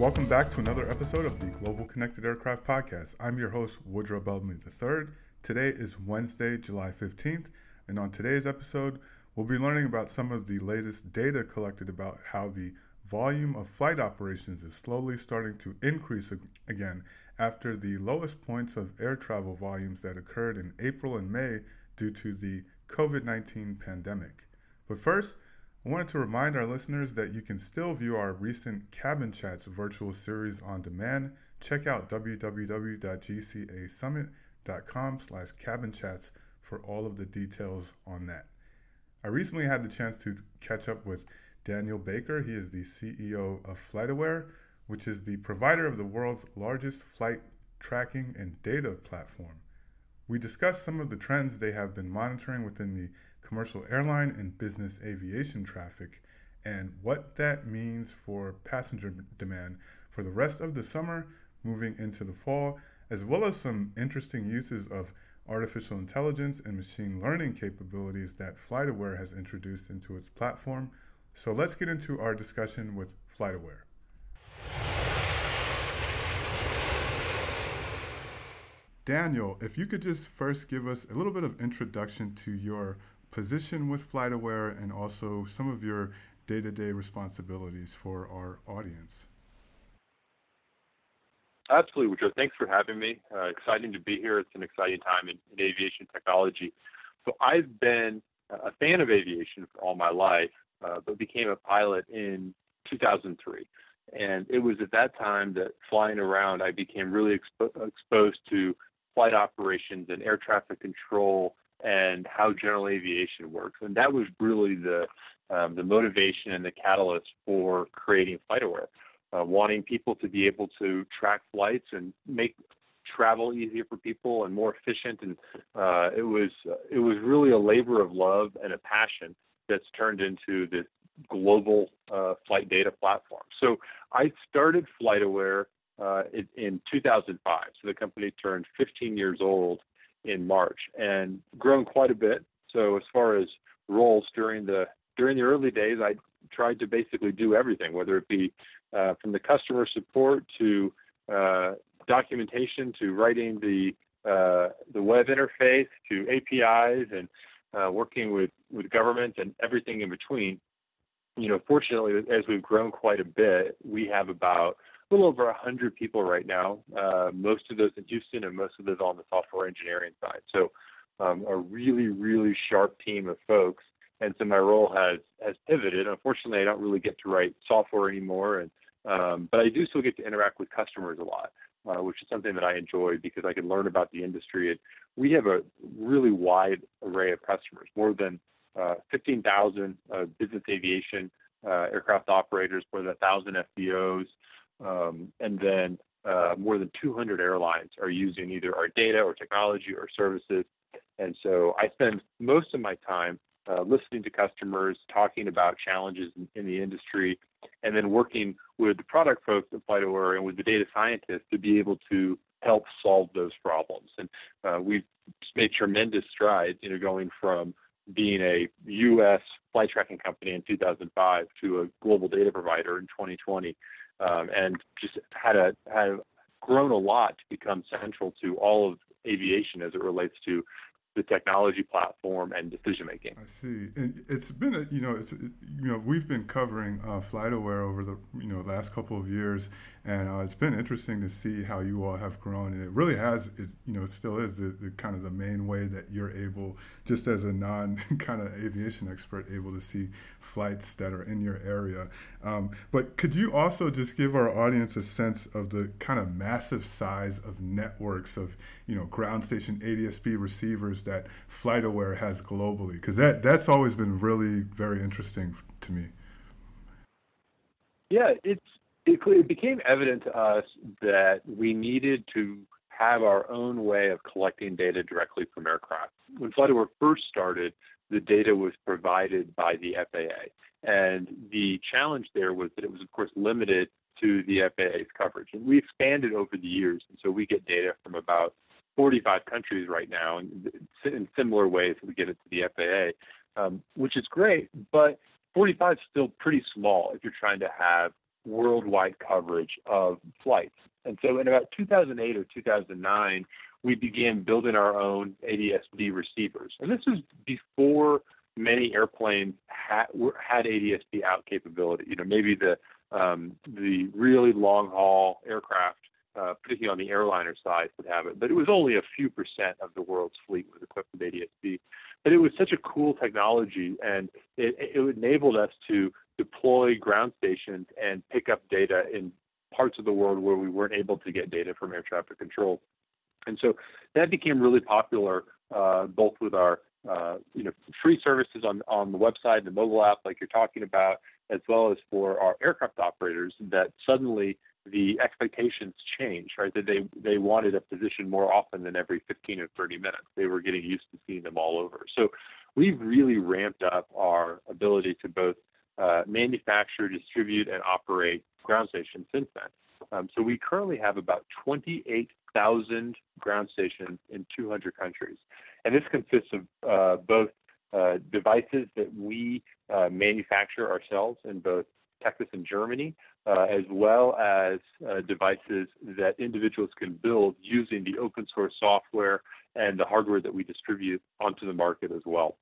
welcome back to another episode of the Global Connected Aircraft Podcast. I'm your host, Woodrow Bellamy III. Today is Wednesday, July 15th, and on today's episode, we'll be learning about some of the latest data collected about how the volume of flight operations is slowly starting to increase again after the lowest points of air travel volumes that occurred in April and May due to the COVID 19 pandemic. But first, I wanted to remind our listeners that you can still view our recent Cabin Chats virtual series on demand. Check out www.gcasummit.com slash cabin chats for all of the details on that. I recently had the chance to catch up with Daniel Baker. He is the CEO of FlightAware, which is the provider of the world's largest flight tracking and data platform. We discussed some of the trends they have been monitoring within the commercial airline and business aviation traffic, and what that means for passenger demand for the rest of the summer moving into the fall, as well as some interesting uses of artificial intelligence and machine learning capabilities that FlightAware has introduced into its platform. So let's get into our discussion with FlightAware. Daniel, if you could just first give us a little bit of introduction to your position with FlightAware and also some of your day to day responsibilities for our audience. Absolutely, Richard. Thanks for having me. Uh, exciting to be here. It's an exciting time in, in, aviation technology. So I've been a fan of aviation for all my life, uh, but became a pilot in 2003. And it was at that time that flying around, I became really expo- exposed to flight operations and air traffic control and how general aviation works. And that was really the um, the motivation and the catalyst for creating FlightAware, uh, wanting people to be able to track flights and make travel easier for people and more efficient. And uh, it was uh, it was really a labor of love and a passion that's turned into this global uh, flight data platform. So I started FlightAware uh, in 2005. So the company turned 15 years old in March and grown quite a bit. So as far as roles during the during the early days, I tried to basically do everything, whether it be uh, from the customer support to uh, documentation to writing the uh, the web interface to APIs and uh, working with with government and everything in between. You know, fortunately, as we've grown quite a bit, we have about little over 100 people right now, uh, most of those in Houston and most of those on the software engineering side. So um, a really, really sharp team of folks. And so my role has has pivoted. Unfortunately, I don't really get to write software anymore, and um, but I do still get to interact with customers a lot, uh, which is something that I enjoy because I can learn about the industry. And we have a really wide array of customers, more than uh, 15,000 uh, business aviation uh, aircraft operators, more than 1,000 FBOs, um, and then uh, more than 200 airlines are using either our data or technology or services. And so I spend most of my time uh, listening to customers, talking about challenges in, in, the industry, and then working with the product folks at FlightAware and with the data scientists to be able to help solve those problems. And uh, we've made tremendous strides, you know, going from being a U.S. flight tracking company in 2005 to a global data provider in 2020 um, and just had a had grown a lot to become central to all of aviation as it relates to the technology platform and decision making. I see, and it's been a you know it's you know we've been covering uh, FlightAware over the you know last couple of years, and uh, it's been interesting to see how you all have grown, and it really has it you know still is the, the kind of the main way that you're able just as a non kind of aviation expert able to see flights that are in your area. Um, but could you also just give our audience a sense of the kind of massive size of networks of you know ground station ADSB receivers that FlightAware has globally? Because that that's always been really very interesting to me. Yeah, it's it, became evident to us that we needed to have our own way of collecting data directly from aircraft. When FlightAware first started, the data was provided by the FAA. And the challenge there was that it was, of course, limited to the FAA's coverage. And we expanded over the years. And so we get data from about 45 countries right now in, in similar ways that we get it to the FAA, um, which is great. But 45 is still pretty small if you're trying to have worldwide coverage of flights. And so in about 2008 or 2009, we began building our own ADS-B receivers. And this was before many airplanes had, had ADS-B out capability. You know, maybe the um, the really long haul aircraft, uh, particularly on the airliner side, would have it, but it was only a few percent of the world's fleet was equipped with ADS-B. But it was such a cool technology, and it, it enabled us to deploy ground stations and pick up data in parts of the world where we weren't able to get data from air traffic control. And so that became really popular, uh, both with our uh, you know free services on on the website, the mobile app, like you're talking about, as well as for our aircraft operators. That suddenly the expectations changed, right? That they they wanted a position more often than every 15 or 30 minutes. They were getting used to seeing them all over. So we've really ramped up our ability to both uh, manufacture, distribute, and operate ground stations since then. Um, so we currently have about 28,000 ground stations in 200 countries. And this consists of uh, both uh, devices that we uh, manufacture ourselves in both Texas and Germany, uh, as well as devices that individuals can build using the open source software and the hardware that we distribute onto the market as well.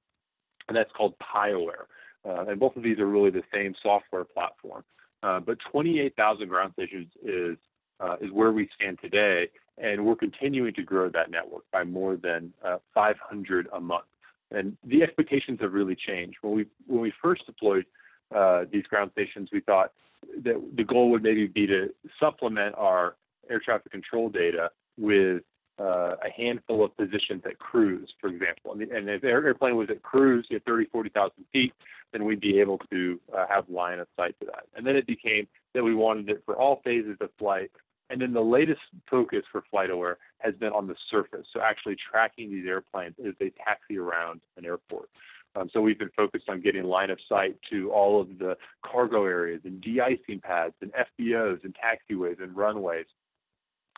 And that's called PiAware. Uh, and both of these are really the same software platform. Uh, but 28,000 ground stations is uh, is where we stand today, and we're continuing to grow that network by more than uh, 500 a month. And the expectations have really changed. When we when we first deployed uh, these ground stations, we thought that the goal would maybe be to supplement our air traffic control data with uh, a handful of positions at cruise, for example. And, and if the airplane was at cruise at 30, 40,000 feet, then we'd be able to uh, have line of sight to that. And then it became that we wanted it for all phases of flight. And then the latest focus for FlightAware has been on the surface, so actually tracking these airplanes as they taxi around an airport. Um, so we've been focused on getting line of sight to all of the cargo areas and de-icing pads and FBOs and taxiways and runways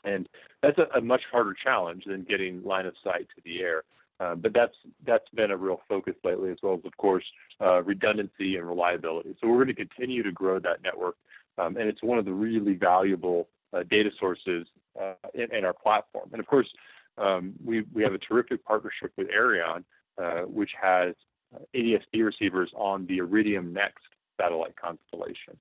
and that's a, a much harder challenge than getting line of sight to the air. Uh, but that's that's been a real focus lately, as well as of course uh, redundancy and reliability. So we're going to continue to grow that network, um, and it's one of the really valuable uh, data sources uh, in, in, our platform. And of course, um, we we have a terrific partnership with Aireon, uh, which has ADSB receivers on the Iridium NEXT satellite constellation.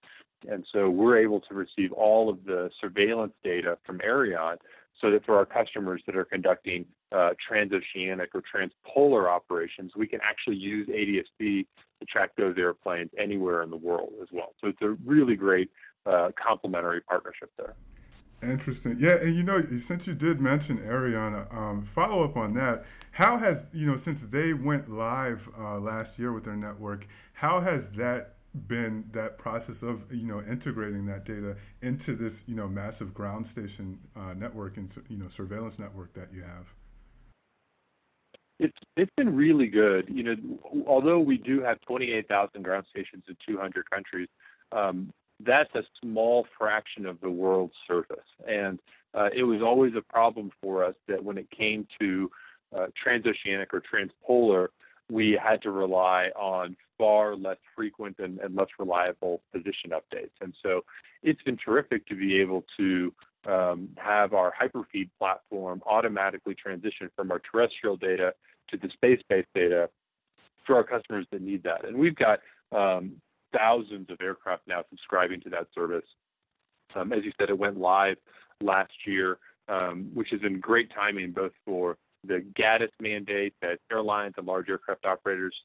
And so we're able to receive all of the surveillance data from Aireon so that for our customers that are conducting uh, transoceanic or transpolar operations, we can actually use ADS-B to track those airplanes anywhere in the world as well. So it's a really great uh, complementary partnership there. Interesting. Yeah, and you know, since you did mention Aireon, um, follow up on that. How has you know since they went live uh, last year with their network, how has that been that process of you know integrating that data into this you know massive ground station uh, network and you know surveillance network that you have? It's it's been really good. You know, although we do have 28,000 ground stations in 200 countries, um, that's a small fraction of the world's surface, and uh, it was always a problem for us that when it came to uh, transoceanic or transpolar, we had to rely on far less frequent and, and less reliable position updates. And so it's been terrific to be able to um, have our Hyperfeed platform automatically transition from our terrestrial data to the space-based data for our customers that need that. And we've got um, thousands of aircraft now subscribing to that service. Um, as you said, it went live last year, um, which has been great timing both for the GADSS mandate that airlines and large aircraft operators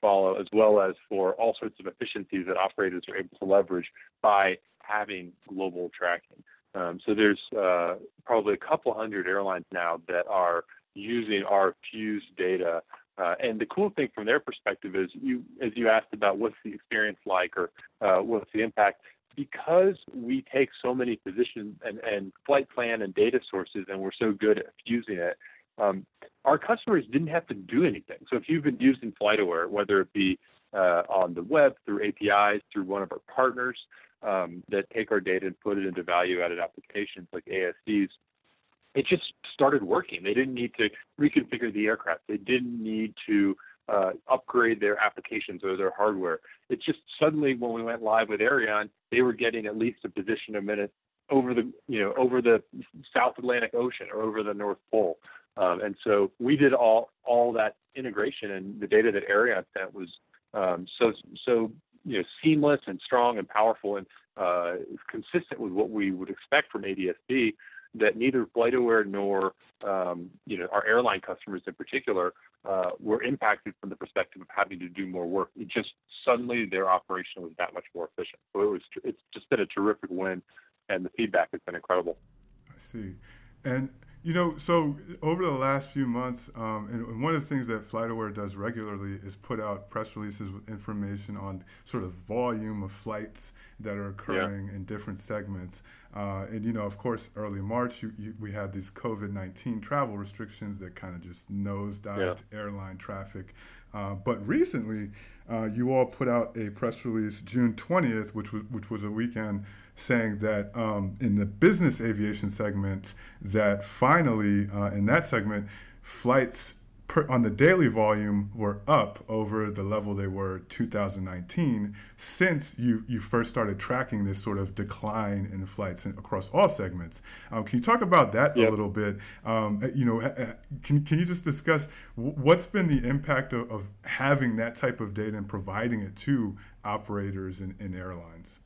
follow, as well as for all sorts of efficiencies that operators are able to leverage by having global tracking. Um, so there's uh, probably a couple hundred airlines now that are using our Fuse data. Uh, and the cool thing from their perspective is, you, as you asked about what's the experience like or uh, what's the impact, because we take so many positions and, and flight plan and data sources and we're so good at fusing it, um, our customers didn't have to do anything. So if you've been using FlightAware, whether it be uh, on the web, through APIs, through one of our partners um, that take our data and put it into value-added applications like ASDs, it just started working. They didn't need to reconfigure the aircraft. They didn't need to uh, upgrade their applications or their hardware. It's just suddenly when we went live with Aireon, they were getting at least a position a minute over the you know over the South Atlantic Ocean or over the North Pole. Um, and so we did all all that integration, and the data that Aireon sent was um, so so you know seamless and strong and powerful and uh, consistent with what we would expect from ADSB. That neither FlightAware nor um, you know our airline customers in particular uh, were impacted from the perspective of having to do more work. It just suddenly their operation was that much more efficient. So it was it's just been a terrific win, and the feedback has been incredible. I see, and you know, so over the last few months, um, and one of the things that FlightAware does regularly is put out press releases with information on sort of volume of flights that are occurring yeah. in different segments. Uh, and you know, of course, early March, you, you, we had these COVID nineteen travel restrictions that kind of just nosedived yeah. airline traffic. Uh, but recently, uh, you all put out a press release June twentieth, which was which was a weekend saying that um, in the business aviation segment, that finally uh, in that segment, flights per, on the daily volume were up over the level they were 2019 since you, you first started tracking this sort of decline in flights in, across all segments. Um, can you talk about that yep. a little bit? Um, uh, you know, can, can you just discuss what's been the impact of, of having that type of data and providing it to operators and, and airlines?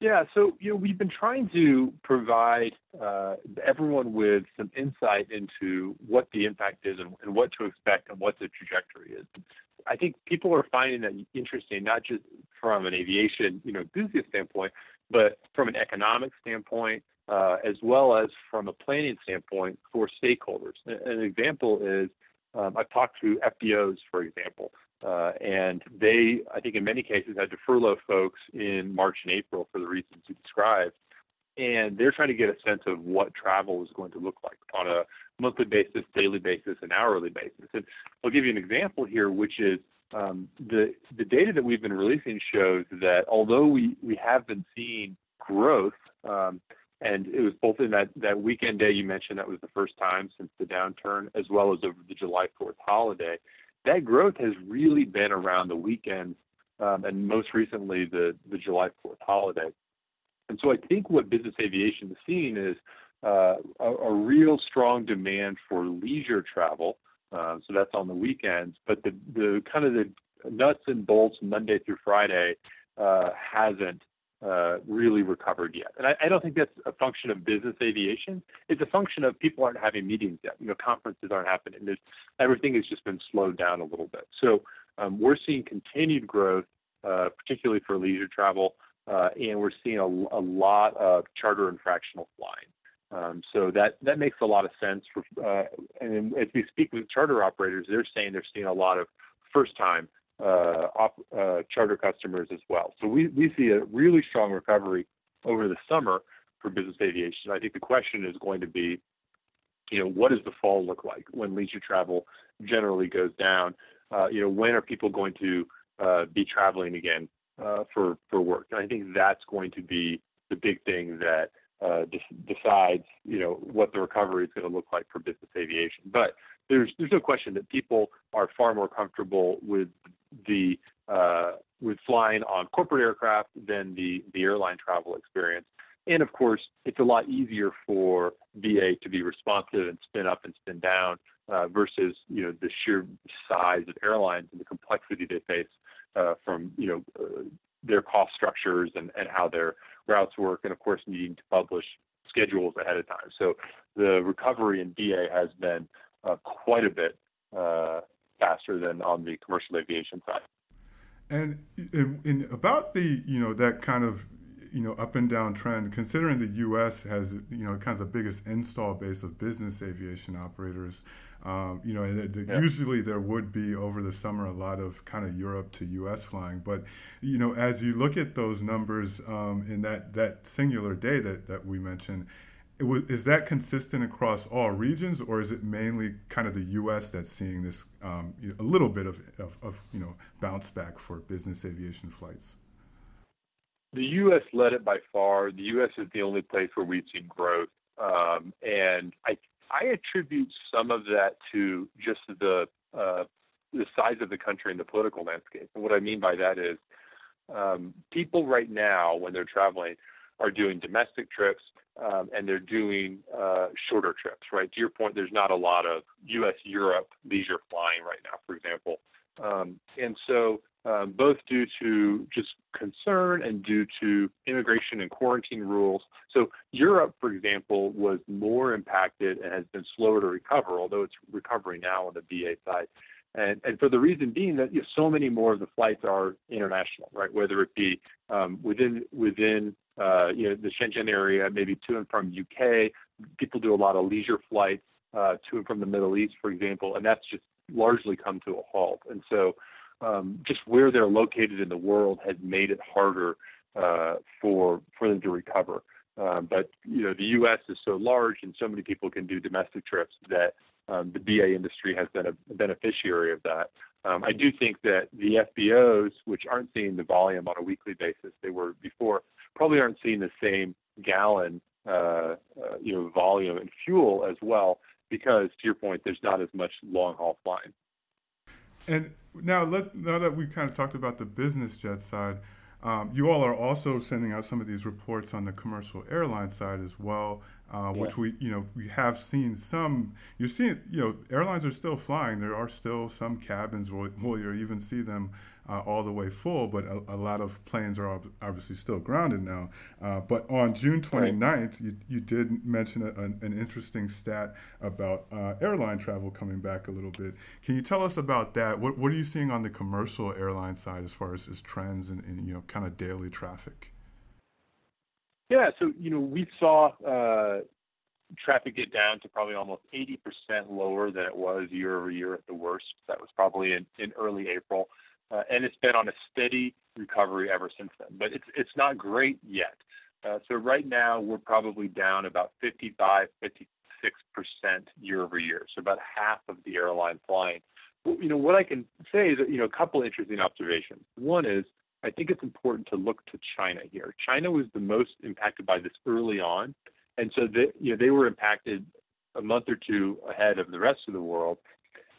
Yeah, so you know we've been trying to provide uh, everyone with some insight into what the impact is and, and, what to expect and what the trajectory is. I think people are finding that interesting, not just from an aviation you know enthusiast standpoint, but from an economic standpoint, uh, as well as from a planning standpoint for stakeholders. An example is um, I've talked to FBOs, for example, uh, and they, I think, in many cases, had to furlough folks in March and April for the reasons you described. And they're trying to get a sense of what travel is going to look like on a monthly basis, daily basis, and hourly basis. And I'll give you an example here, which is um, the the data that we've been releasing shows that although we we have been seeing growth, um, and it was both in that that weekend day you mentioned that was the first time since the downturn, as well as over the July 4th holiday that growth has really been around the weekends um, and most recently the, the July 4th holiday. And so I think what business aviation is seeing is uh, a, a, real strong demand for leisure travel. Uh, so that's on the weekends, but the, the kind of the nuts and bolts Monday through Friday uh, hasn't uh, really recovered yet. And I, I, don't think that's a function of business aviation. It's a function of people aren't having meetings yet. You know, conferences aren't happening. There's, everything has just been slowed down a little bit. So um, we're seeing continued growth, uh, particularly for leisure travel, uh, and we're seeing a, a, lot of charter and fractional flying. Um, so that that makes a lot of sense. For uh, and as we speak with charter operators, they're saying they're seeing a lot of first time uh, uh, charter customers as well. So we, we see a really strong recovery over the summer for business aviation. I think the question is going to be, you know, what does the fall look like when leisure travel generally goes down? Uh, you know, when are people going to uh, be traveling again uh, for for work? And I think that's going to be the big thing that uh, de- decides, you know, what the recovery is going to look like for business aviation. But there's there's no question that people are far more comfortable with the uh, with flying on corporate aircraft than the the airline travel experience. And of course, it's a lot easier for BA to be responsive and spin up and spin down uh, versus you know the sheer size of airlines and the complexity they face uh, from you know uh, their cost structures and, and how their routes work, and of course needing to publish schedules ahead of time. So the recovery in BA has been uh, quite a bit uh, faster than on the commercial aviation side. And in, in, about the you know that kind of you know up and down trend, considering the U.S. has you know kind of the biggest install base of business aviation operators, um, you know the, the, yeah. usually there would be over the summer a lot of kind of Europe to U.S. flying, but you know as you look at those numbers um, in that that singular day that that we mentioned is that consistent across all regions, or is it mainly kind of the U.S. that's seeing this um, a little bit of, of, of, you know bounce back for business aviation flights? The U.S. led it by far. The U.S. is the only place where we've seen growth, um, and I I attribute some of that to just the uh, the size of the country and the political landscape. And what I mean by that is um, people right now, when they're traveling, are doing domestic trips um, and they're doing uh, shorter trips, right? To your point, there's not a lot of U.S. Europe leisure flying right now, for example. Um, and so, um, both due to just concern and due to immigration and quarantine rules. So, Europe, for example, was more impacted and has been slower to recover, although it's recovering now on the BA side. And, and for the reason being that you know, so many more of the flights are international, right? Whether it be um, within within uh, you know the Schengen area, maybe to and from UK. People do a lot of leisure flights uh, to and from the Middle East, for example, and that's just largely come to a halt. And so, um, just where they're located in the world has made it harder uh, for for them to recover. Um, but you know, the U.S. is so large, and so many people can do domestic trips that um, the BA industry has been a beneficiary of that. Um, I do think that the FBOs, which aren't seeing the volume on a weekly basis they were before, probably aren't seeing the same gallon, uh, uh, you know, volume and fuel as well because, to your point, there's not as much long haul flying. And now, let, now that we kind of talked about the business jet side, um, you all are also sending out some of these reports on the commercial airline side as well, uh, yeah. which we, you know, we have seen some. You're seeing, you know, airlines are still flying. There are still some cabins where, where you even see them uh, all the way full, but a, a, lot of planes are obviously still grounded now. Uh, but on June 29th, right. you, you did mention a, an, an, interesting stat about uh, airline travel coming back a little bit. Can you tell us about that? What, what are you seeing on the commercial airline side as far as, as trends and, and, you know, kind of daily traffic? Yeah, so, you know, we saw uh, traffic get down to probably almost 80% lower than it was year over year at the worst. That was probably in, in early April uh, and it's been on a steady recovery ever since then. But it's it's not great yet. Uh, so right now we're probably down about 55, 56 percent year over year. So about half of the airline flying. You know what I can say is you know a couple interesting observations. One is I think it's important to look to China here. China was the most impacted by this early on, and so they you know they were impacted a month or two ahead of the rest of the world.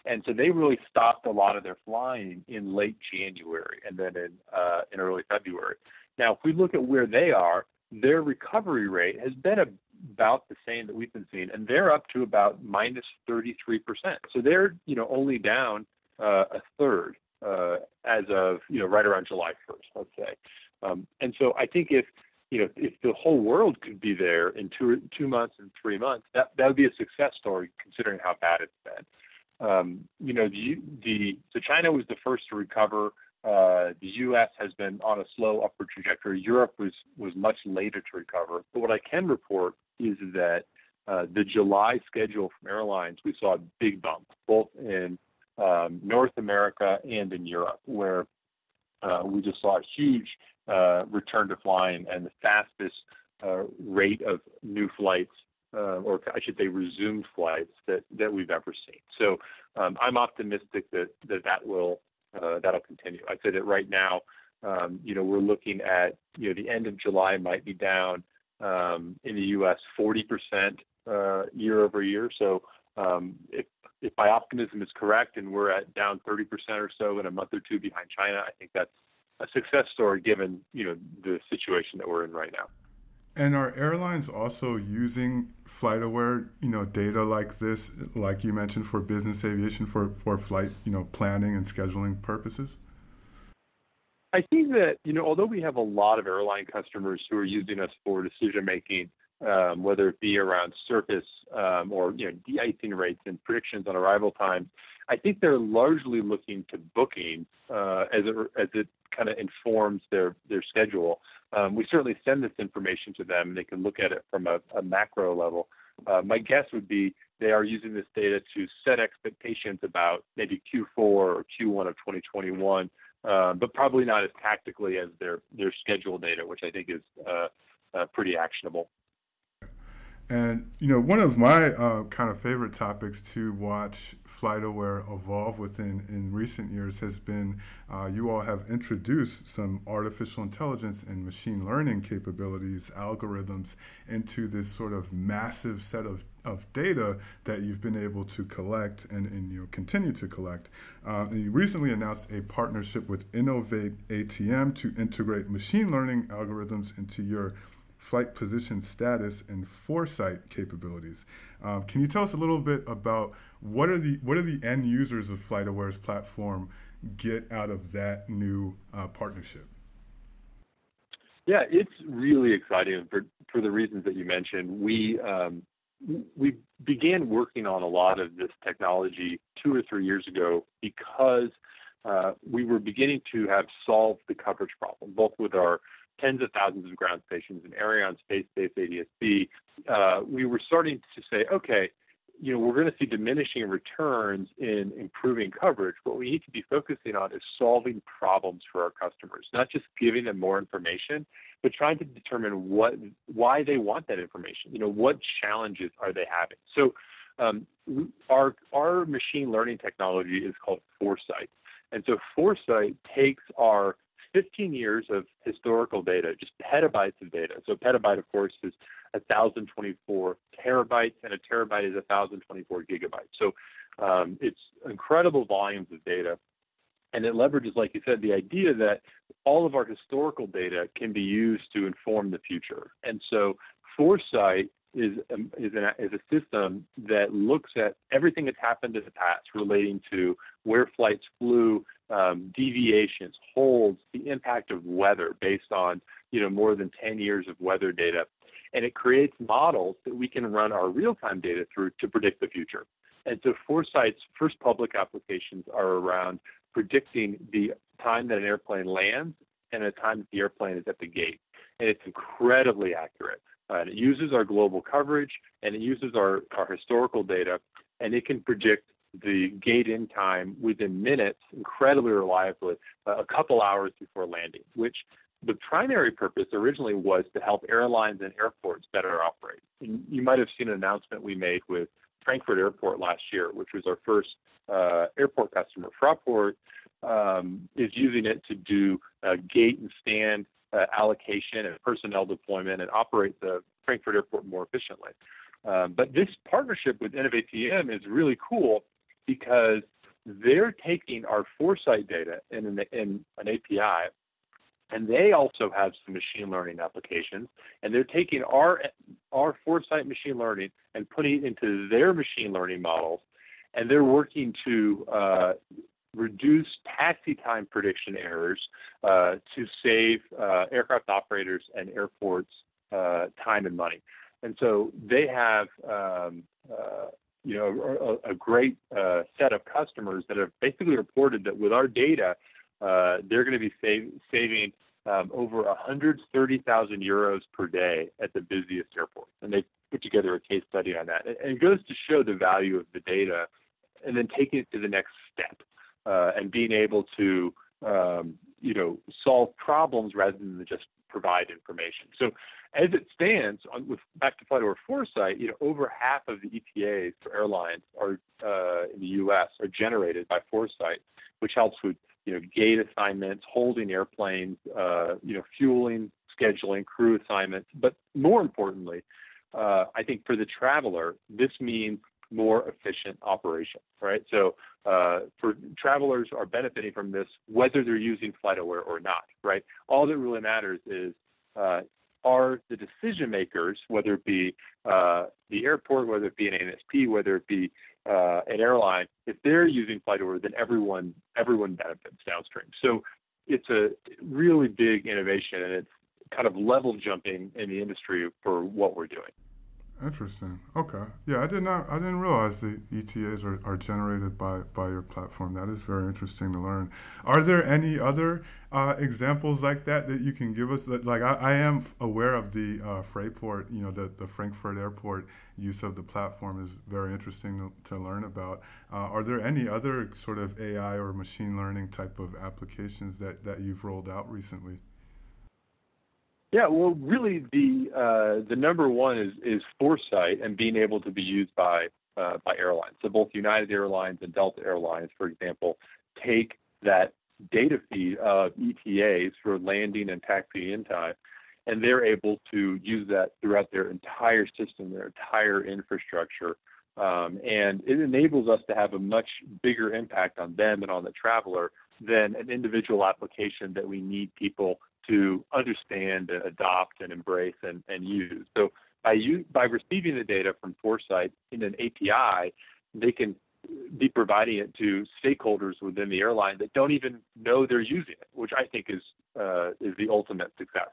And so they really stopped a lot of their flying in late January and then in uh, in early February. Now, if we look at where they are, their recovery rate has been about the same that we've been seeing, and they're up to about minus minus 33 percent. So they're you know only down uh, a third uh, as of you know right around July 1st, let's say. Um, and so I think if you know if the whole world could be there in two two months and three months, that that would be a success story considering how bad it's been. Um, you know, the, the China was the first to recover. Uh, the U.S. has been on a slow upward trajectory. Europe was was much later to recover. But what I can report is that uh, the July schedule from airlines, we saw a big bump both in um, North America and in Europe, where uh, we just saw a huge uh, return to flying and the fastest uh, rate of new flights uh, or I should say resumed flights that, that we've ever seen. So um, I'm optimistic that that, that will uh, that'll continue. I'd say that right now, um, you know, we're looking at you know the end of July might be down um, in the U.S. 40 percent uh, year over year. So um, if if my optimism is correct and we're at down 30 percent or so in a month or two behind China, I think that's a success story given you know the situation that we're in right now. And are airlines also using FlightAware, you know, data like this, like you mentioned, for business aviation, for, for flight, you know, planning and scheduling purposes? I think that, you know, although we have a lot of airline customers who are using us for decision making, um, whether it be around surface um, or, you know, de-icing rates and predictions on arrival times, I think they're largely looking to booking uh, as it, as it kind of informs their, their schedule. Um, we certainly send this information to them. They can look at it from a, a macro level. Uh, my guess would be they are using this data to set expectations about maybe Q4 or Q1 of 2021, uh, but probably not as tactically as their their schedule data, which I think is uh, uh pretty actionable. And you know, one of my uh, kind of favorite topics to watch FlightAware evolve within in recent years has been uh, you all have introduced some artificial intelligence and machine learning capabilities, algorithms into this sort of massive set of, of data that you've been able to collect and, and you know, continue to collect. Uh, and you recently announced a partnership with InnovATM to integrate machine learning algorithms into your flight position status and foresight capabilities. Um, can you tell us a little bit about what are the what are the end users of FlightAware's platform get out of that new uh, partnership? Yeah, it's really exciting for for the reasons that you mentioned. We um, we began working on a lot of this technology two or three years ago because uh, we were beginning to have solved the coverage problem, both with our tens of thousands of ground stations and Aireon space-based ADS-B, uh, we were starting to say, okay, you know, we're going to see diminishing returns in improving coverage. What we need to be focusing on is solving problems for our customers, not just giving them more information, but trying to determine what, why they want that information. You know, what challenges are they having? So, um, our our machine learning technology is called Foresight, and so Foresight takes our 15 years of historical data, just petabytes of data. So petabyte, of course, is 1,024 terabytes, and a terabyte is 1,024 gigabytes. So um, it's incredible volumes of data. And it leverages, like you said, the idea that all of our historical data can be used to inform the future. And so Foresight is a, is, an, is a system that looks at everything that's happened in the past relating to where flights flew, um, deviations, holds, the impact of weather based on you know more than 10 years of weather data, and it creates models that we can run our real-time data through to predict the future. And so Foresight's first public applications are around predicting the time that an airplane lands and the time that the airplane is at the gate. And it's incredibly accurate. Uh, and it uses our global coverage and it uses our, our historical data and it can predict the gate in time within minutes incredibly reliably uh, a couple hours before landing, which the primary purpose originally was to help airlines and airports better operate. And you might have seen an announcement we made with Frankfurt Airport last year, which was our first uh, airport customer. Fraport um, is using it to do uh, gate and stand uh, allocation and personnel deployment and operate the Frankfurt Airport more efficiently. Um, but this partnership with InnovATM is really cool because they're taking our foresight data in an, in an API, and they also have some machine learning applications, and they're taking our our foresight machine learning and putting it into their machine learning models, and they're working to uh, reduce taxi time prediction errors uh, to save uh, aircraft operators and airports uh, time and money. And so they have, um, uh, you know, a, a great uh, set of customers that have basically reported that with our data, uh, they're going to be save, saving um, over 130,000 euros per day at the busiest airports. And they put together a case study on that. And it goes to show the value of the data and then taking it to the next step uh, and being able to um, you know solve problems rather than just provide information. So as it stands, on, with back to FlightAware Foresight, you know over half of the ETAs for airlines are uh, in the U.S. are generated by Foresight, which helps with you know gate assignments, holding airplanes, uh, you know fueling, scheduling, crew assignments, but more importantly. Uh, I think for the traveler, this means more efficient operation, right? So uh, for travelers are benefiting from this, whether they're using FlightAware or not, right? All that really matters is uh, are the decision makers, whether it be uh, the airport, whether it be an ANSP, whether it be uh, an airline, if they're using FlightAware, then everyone everyone benefits downstream. So it's a really big innovation, and it's kind of level jumping in the industry for what we're doing. Interesting. Okay. Yeah, I did not. I didn't realize the ETAs are, are generated by by your platform. That is very interesting to learn. Are there any other uh, examples like that that you can give us? That, like I, I am aware of the uh, Fraport, you know, the the Frankfurt Airport use of the platform is very interesting to, to learn about. Uh, are there any other sort of AI or machine learning type of applications that that you've rolled out recently? Yeah, well, really, the uh, the number one is is foresight and being able to be used by uh, by airlines. So both United Airlines and Delta Airlines, for example, take that data feed of ETAs for landing and taxi in time, and they're able to use that throughout their entire system, their entire infrastructure. Um, and it enables us to have a much bigger impact on them and on the traveler than an individual application that we need people to understand, adopt, and embrace and, and use. So by you, by receiving the data from Foresight in an API, they can be providing it to stakeholders within the airline that don't even know they're using it, which I think is uh, is the ultimate success.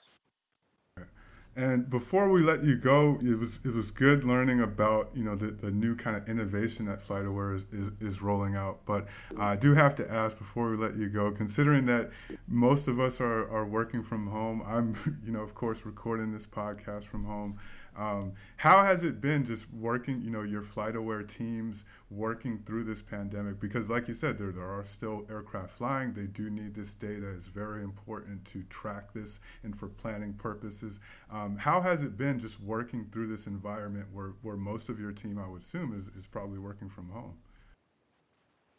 And before we let you go, it was it was good learning about you know the, the new kind of innovation that FlightAware is, is, is rolling out. But I do have to ask before we let you go, considering that most of us are, are working from home, I'm you know of course recording this podcast from home. Um, how has it been just working, you know, your FlightAware teams working through this pandemic? Because, like you said, there, there are still aircraft flying. They do need this data. It's very important to track this and for planning purposes. Um, how has it been just working through this environment where, where most of your team, I would assume, is, is probably working from home?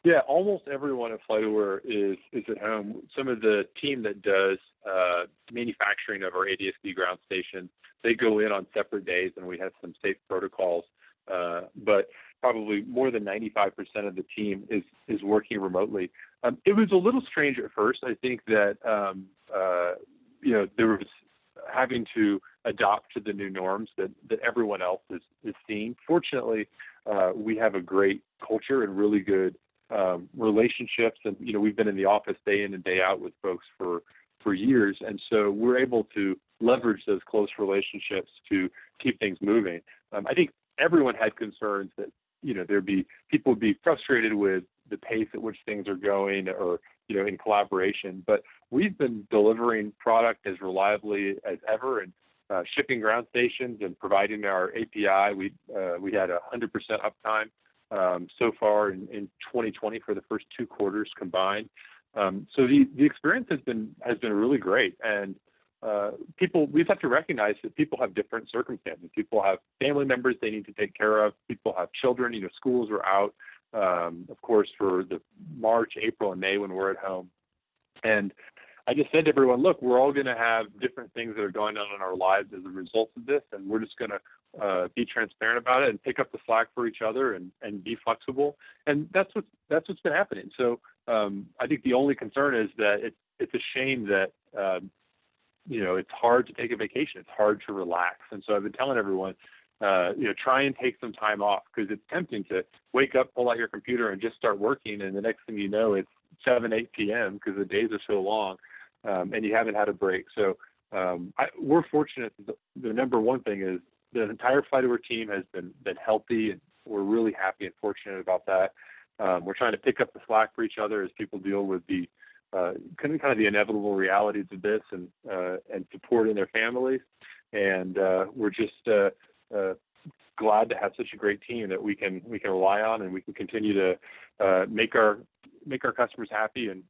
Yeah, almost everyone at FlightAware is is at home. Some of the team that does uh, manufacturing of our ADS-B ground stations, they go in on separate days, and we have some safe protocols. Uh, but probably more than 95% of the team is is working remotely. Um, it was a little strange at first. I think that um, uh, you know there was having to adopt to the new norms that that everyone else is is seeing. Fortunately, uh, we have a great culture and really good um, relationships, and you know we've been in the office day in and day out with folks for for years, and so we're able to leverage those close relationships to keep things moving. Um, I think everyone had concerns that you know there'd be people would be frustrated with the pace at which things are going, or you know in collaboration, but we've been delivering product as reliably as ever, and uh, shipping ground stations and providing our API. We uh, we had 100% uptime um, so far in, in 2020 for the first two quarters combined. Um, so the, the experience has been has been really great, and uh, people we have to recognize that people have different circumstances. People have family members they need to take care of. People have children. You know, schools are out. Um, of course, for the March, April, and May when we're at home, and I just said to everyone, look, we're all going to have different things that are going on in our lives as a result of this, and we're just going to uh, be transparent about it and pick up the slack for each other and, and be flexible. And that's what that's what's been happening. So um, I think the only concern is that it's it's a shame that um, you know it's hard to take a vacation. It's hard to relax. And so I've been telling everyone, uh, you know, try and take some time off because it's tempting to wake up, pull out your computer, and just start working, and the next thing you know, it's 7, 8 p.m. because the days are so long um, and you haven't had a break. So um, I, we're fortunate. The, the, number one thing is the entire FlightAware team has been been healthy, and we're really happy and fortunate about that. Um, we're trying to pick up the slack for each other as people deal with the uh, kind of the inevitable realities of this and uh, and supporting their families. And uh, we're just uh, uh, glad to have such a great team that we can we can rely on and we can continue to uh, make our make our customers happy and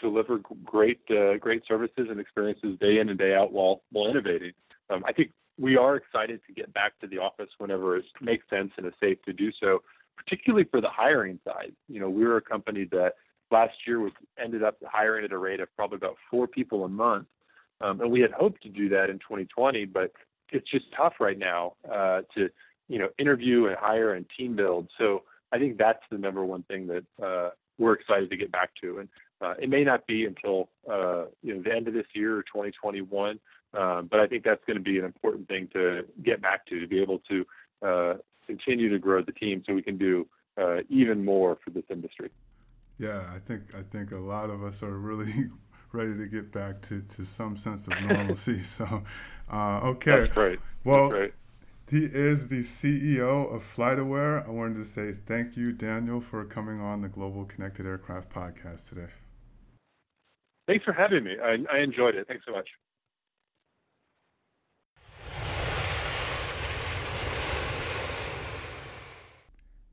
deliver great uh, great services and experiences day in and day out while while innovating. Um, I think we are excited to get back to the office whenever it makes sense and is safe to do so, particularly for the hiring side. You know, we are a company that last year was ended up hiring at a rate of probably about four people a month, um, and we had hoped to do that in 2020, but it's just tough right now uh, to you know interview and hire and team build. So I think that's the number one thing that uh, we're excited to get back to. And uh, it may not be until uh, you know the end of this year or 2021, um, but I think that's going to be an important thing to get back to to be able to uh, continue to grow the team so we can do uh, even more for this industry. Yeah, I think I think a lot of us are really ready to get back to, to some sense of normalcy. so, uh, okay. That's right. Well, That's right. He is the CEO of FlightAware. I wanted to say thank you, Daniel, for coming on the Global Connected Aircraft podcast today. Thanks for having me. I, I enjoyed it. Thanks so much.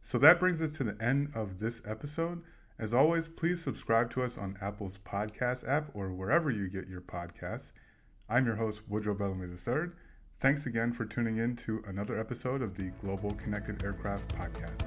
So that brings us to the end of this episode. As always, please subscribe to us on Apple's podcast app or wherever you get your podcasts. I'm your host, Woodrow Bellamy III. Thanks again for tuning in to another episode of the Global Connected Aircraft Podcast.